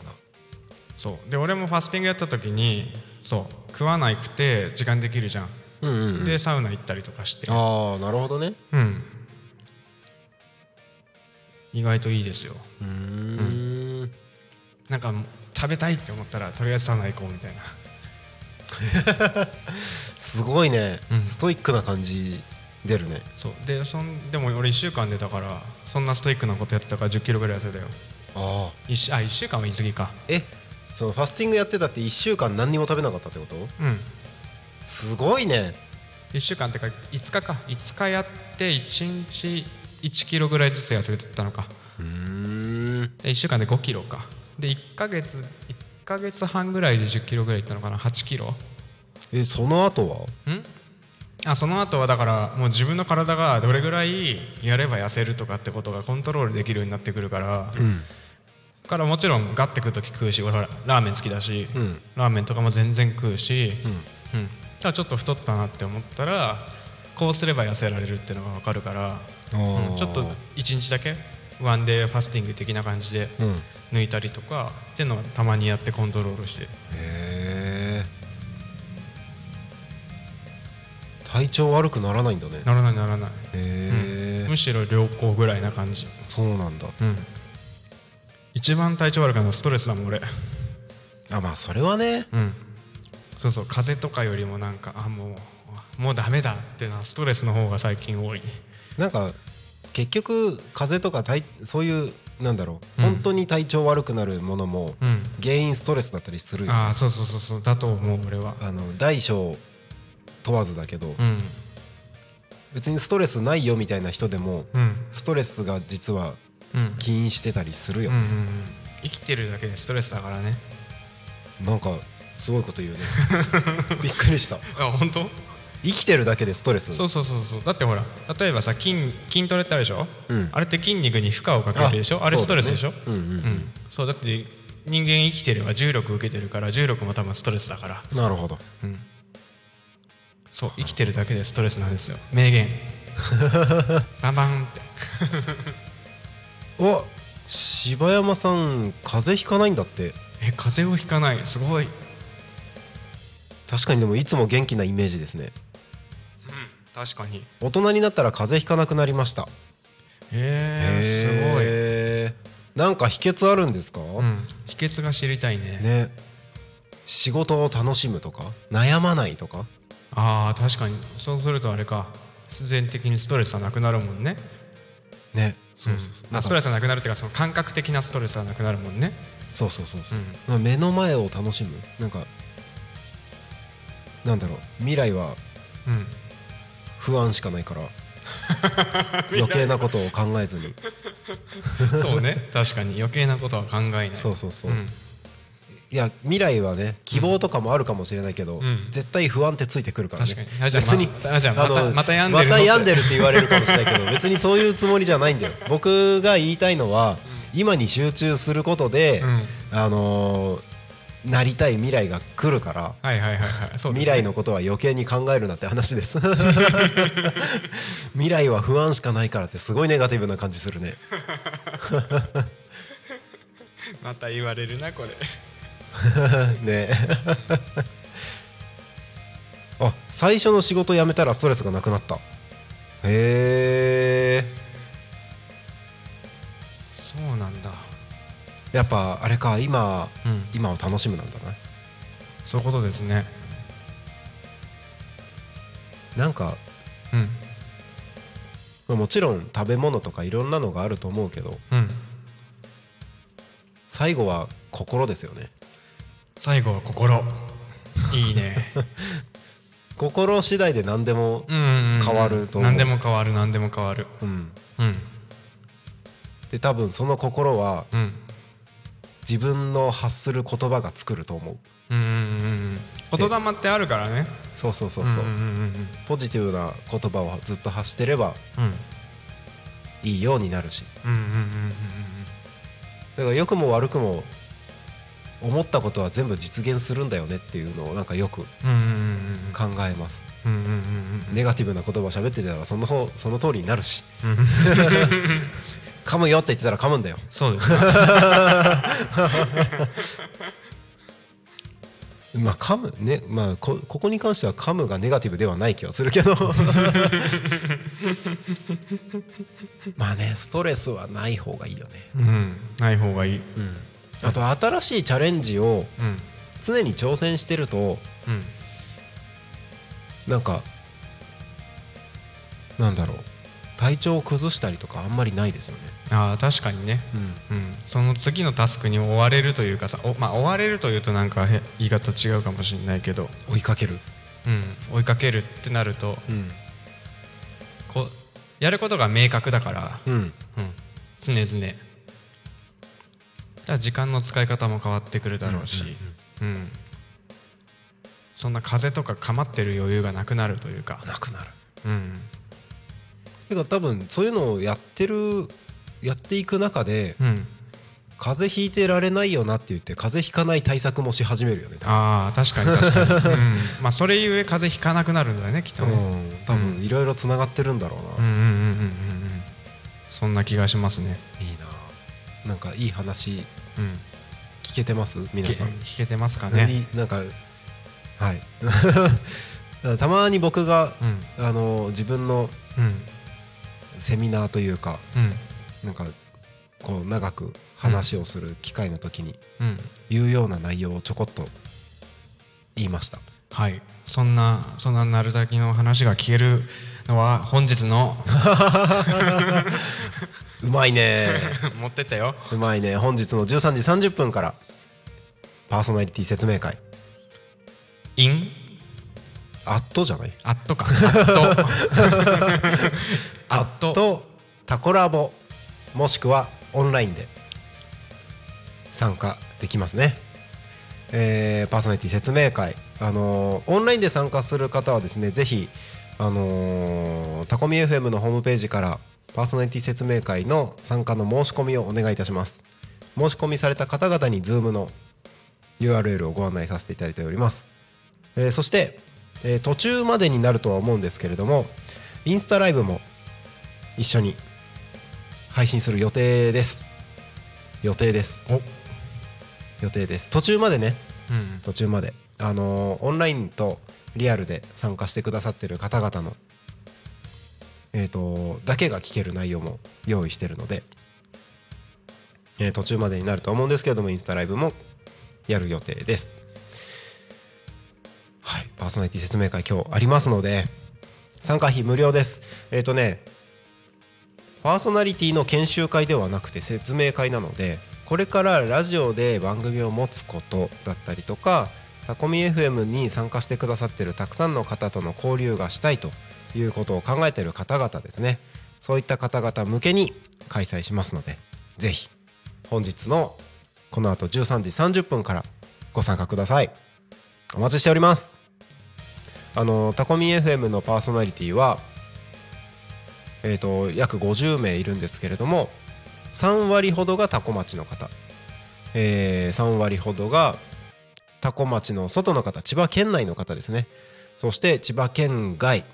そう。で俺もファスティングやった時にそう食わなくて時間できるじゃん、うんうん、うん、でサウナ行ったりとかして。ああなるほどね。うん。意外といいですよ。うーん。なんか食べたいって思ったらとりあえずサウナ行こうみたいな。すごいね、うん。ストイックな感じ出るね。そう。でそんでも俺1週間でだからそんなストイックなことやってたから1 0キロぐらい痩せたよ。ああ一週あ1週間は言い過ぎか。えそのファスティングやってたって1週間何にも食べなかったってこと？うんすごいね。1週間ってか5日か。5日やって1日1キロぐらいずつ痩せてったのか。うーん。で1週間で5キロか。で1ヶ月1ヶ月半ぐらいで1 0キロぐらいいったのかな。8キロ。えその後は？ん？あその後はだからもう自分の体がどれぐらいやれば痩せるとかってことがコントロールできるようになってくるから、うん。からもちろんガッて食う時食うしラーメン好きだし、うん。ラーメンとかも全然食うし、うん。うん、あちょっと太ったなって思ったらこうすれば痩せられるっていうのが分かるから、うんちょっと1日だけ one day fasting 的な感じでうん。へ抜いたりとかっていうのをたまにやってコントロールして。え体調悪くならないんだね。ならないならない、へえ、むしろ良好ぐらいな感じ。そうなんだ。うん。一番体調悪くなるのはストレスだもん俺。あまあそれはね。うんそうそう風邪とかよりもなんかあもうもうダメだっていうのはストレスの方が最近多い。なんか結局風邪とか体そういうなんだろう、うん。本当に体調悪くなるものもうん。原因ストレスだったりするよああそうそうそうそうだと思う俺は。あの大小問わずだけど、うん。別にストレスないよみたいな人でもうん。ストレスが実はうん。起因してたりするよね、うんうんうん。生きてるだけでストレスだからね。なんかすごいこと言うね。びっくりした。あ本当？生きてるだけでストレス。そうそうそうそう。だってほら例えばさ筋筋トレってあるでしょ、うん。あれって筋肉に負荷をかけるでしょ？あれストレスでしょ？そうだね。うんうん。うん。そうだって人間生きてれば重力受けてるから重力も多分ストレスだから。なるほど。うん。そう生きてるだけでストレスなんですよ。名言。バンバンって。お柴山さん風邪ひかないんだって。え風邪をひかない。すごい確かにでもいつも元気なイメージですね。確かに。大人になったら風邪ひかなくなりました。へえすごいへなんか秘訣あるんですか、うん秘訣が知りたいね。ね。仕事を楽しむとか悩まないとか？あー確かに。そうするとあれか。必然的にストレスはなくなるもんね。ね。そうそうそう、まあ、なんかストレスはなくなるっていうかその感覚的なストレスはなくなるもんね。そうそうそうそう。うん。まあ目の前を楽しむ。なんかなんだろう未来はうん。不安しかないから 余計なことを考えずに。そうね。確かに。余計なことは考えない。そうそうそう、ん。いや未来はね希望とかもあるかもしれないけど、うん。絶対不安ってついてくるからね。別に、まあたのまた病んでるの？また病んでるって言われるかもしれないけど別にそういうつもりじゃないんだよ。僕が言いたいのは、今に集中することで、うん。あのーなりたい未来が来るからはいはいはいはい。ね。未来のことは余計に考えるなって話です。未来は不安しかないからってすごいネガティブな感じするね。また言われるなこれ。ね。あ最初の仕事辞めたらストレスがなくなった。へえそうなんだやっぱあれか今うん。今を楽しむなんだな。そういうことですね。なんかうん。まあもちろん食べ物とかいろんなのがあると思うけどうん。最後は心ですよね。最後は心。いいね。心次第で何でも変わると思う。何でも変わる何でも変わる。うん。うん。で多分その心はうん自分の発する言葉が作ると思う。う言霊ってあるからね。そうそうそうそう、ポジティブな言葉をずっと発してればいいようになるし。うんうんうんうんだから良くも悪くも思ったことは全部実現するんだよねっていうのをなんかよく考えます。うんうんうんうんネガティブな言葉喋ってたらその方その通りになるし噛むよって言ってたら噛むんだよ。そうですね。まあ噛むね。まあこここに関しては噛むがネガティブではない気はするけど。まあねストレスはない方がいいよね。うん。ない方がいい。あと新しいチャレンジをうん常に挑戦してるとうん。なんかなんだろう。体調を崩したりとかあんまりないですよねああ確かにね。うん、その次のタスクに追われるというかさお、まあ、追われるというとなんかへ言い方違うかもしれないけど、追いかける。うん、追いかけるってなるとうん。こうやることが明確だから、うん。うん、常々。だ時間の使い方も変わってくるだろうし、うんそんな風とか構ってる余裕がなくなるというか、なくなる。うん。だから多分そういうのをやってるやっていく中でうん、風邪ひいてられないよなって言って風邪ひかない対策もし始めるよね多ああ確かに確かに、うん、まあそれゆえ風邪ひかなくなるんだよねきっと分ね、うん多分いろいろつながってるんだろうな、うんうんうんうんうんうん。そんな気がしますね。いいな。なんかいい話うん。聞けてます？皆さん。聞けてますかね。なんかはい。たまに僕がうん。あの自分のうん。セミナーというかうんなんかこう長く話をする機会の時にうん。言うような内容をちょこっと言いました。はい。そんなそんな鳴滝の話が聞けるのは本日の うまいね。持ってったよ。うまいね。本日の13時30分からパーソナリティ説明会。イン？アットじゃない？アットか。アット。アット。とタコラボもしくはオンラインで参加できますね、えーパーソナリティ説明会、あのーオンラインで参加する方はですねぜひ、あのータコミ FM のホームページからパーソナリティ説明会の参加の申し込みをお願いいたします。申し込みされた方々に Zoom の URL をご案内させていただいております、えーそして、えー途中までになるとは思うんですけれどもインスタライブも一緒に配信する予定です。予定です。お。予定です。途中までね。うん途中まで。あのーオンラインとリアルで参加してくださってる方々のえっ、とだけが聞ける内容も用意してるのでえー途中までになると思うんですけれどもインスタライブもやる予定です。はい。パーソナリティ説明会今日ありますので参加費無料です。えっ、とねパーソナリティの研修会ではなくて説明会なのでこれからラジオで番組を持つことだったりとかタコミ FM に参加してくださってるたくさんの方との交流がしたいということを考えてる方々ですね。そういった方々向けに開催しますのでぜひ本日のこの後13時30分からご参加ください。お待ちしております。あのタコミ FM のパーソナリティはえー、と約50名いるんですけれども3割ほどがタコ町の方、えー3割ほどがタコ町の外の方千葉県内の方ですね。そして千葉県外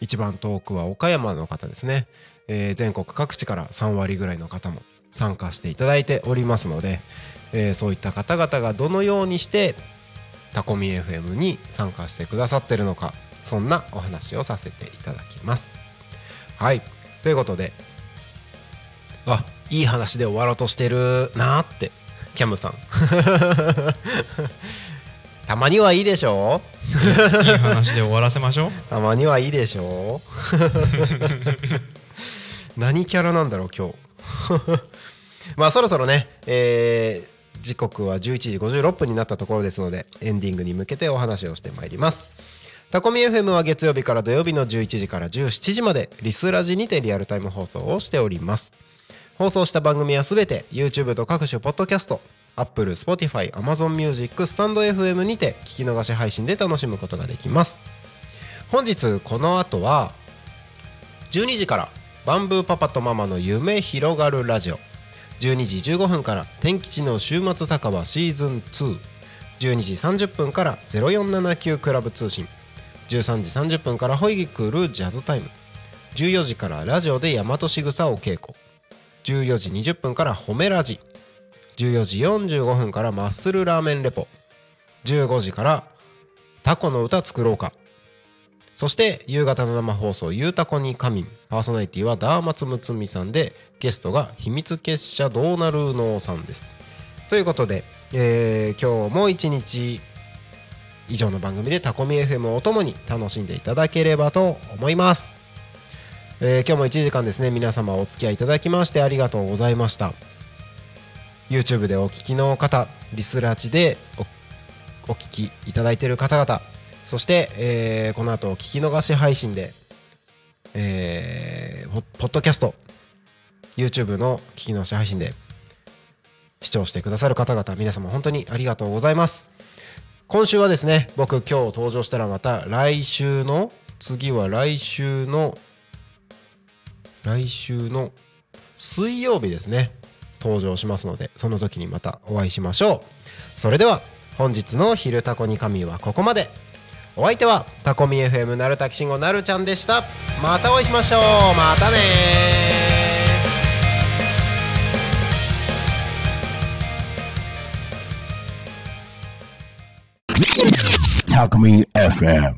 一番遠くは岡山の方ですね、えー全国各地から3割ぐらいの方も参加していただいておりますので、えーそういった方々がどのようにしてタコミ FM に参加してくださってるのかそんなお話をさせていただきます。はい。ということであいい話で終わろうとしてるなーってキャムさん。たまにはいいでしょ？いい話で終わらせましょう。たまにはいいでしょ？何キャラなんだろう今日。まあそろそろね、えー時刻は11時56分になったところですのでエンディングに向けてお話をしてまいりますタコミ FM は月曜日から土曜日の11時から17時までリスラジにてリアルタイム放送をしております。放送した番組はすべて YouTube と各種ポッドキャスト Apple、Spotify、Amazon Music、スタンド FM にて聞き逃し配信で楽しむことができます。本日この後は12時からバンブーパパとママの夢広がるラジオ。12時15分から天吉の週末酒場シーズン2 12時30分から0479クラブ通信。13時30分からホイクールジャズタイム。14時からラジオで大和しぐさお稽古。14時20分から褒めラジ。14時45分からマッスルラーメンレポ。15時からタコの歌作ろうか。そして夕方の生放送「ゆうたこに仮眠」パーソナリティはダーマツムツミさんでゲストが秘密結社どうなるのさんです。ということで、えー今日も一日以上の番組でタコミ FM をお供に楽しんでいただければと思います、えー今日も1時間ですね。皆様お付き合いいただきましてありがとうございました。YouTube でお聞きの方リスラジでおお聞きいただいている方々そして、えーこの後聞き逃し配信で、えーポッドキャスト YouTube の聞き逃し配信で視聴してくださる方々皆様本当にありがとうございます。今週はですね僕今日登場したらまた来週の次は来週の来週の水曜日ですね。登場しますのでその時にまたお会いしましょう。それでは本日の「昼タコに神」はここまで。お相手はタコミ FM なるたきしんごなるちゃんでした。またお会いしましょう。またね Talk Me FM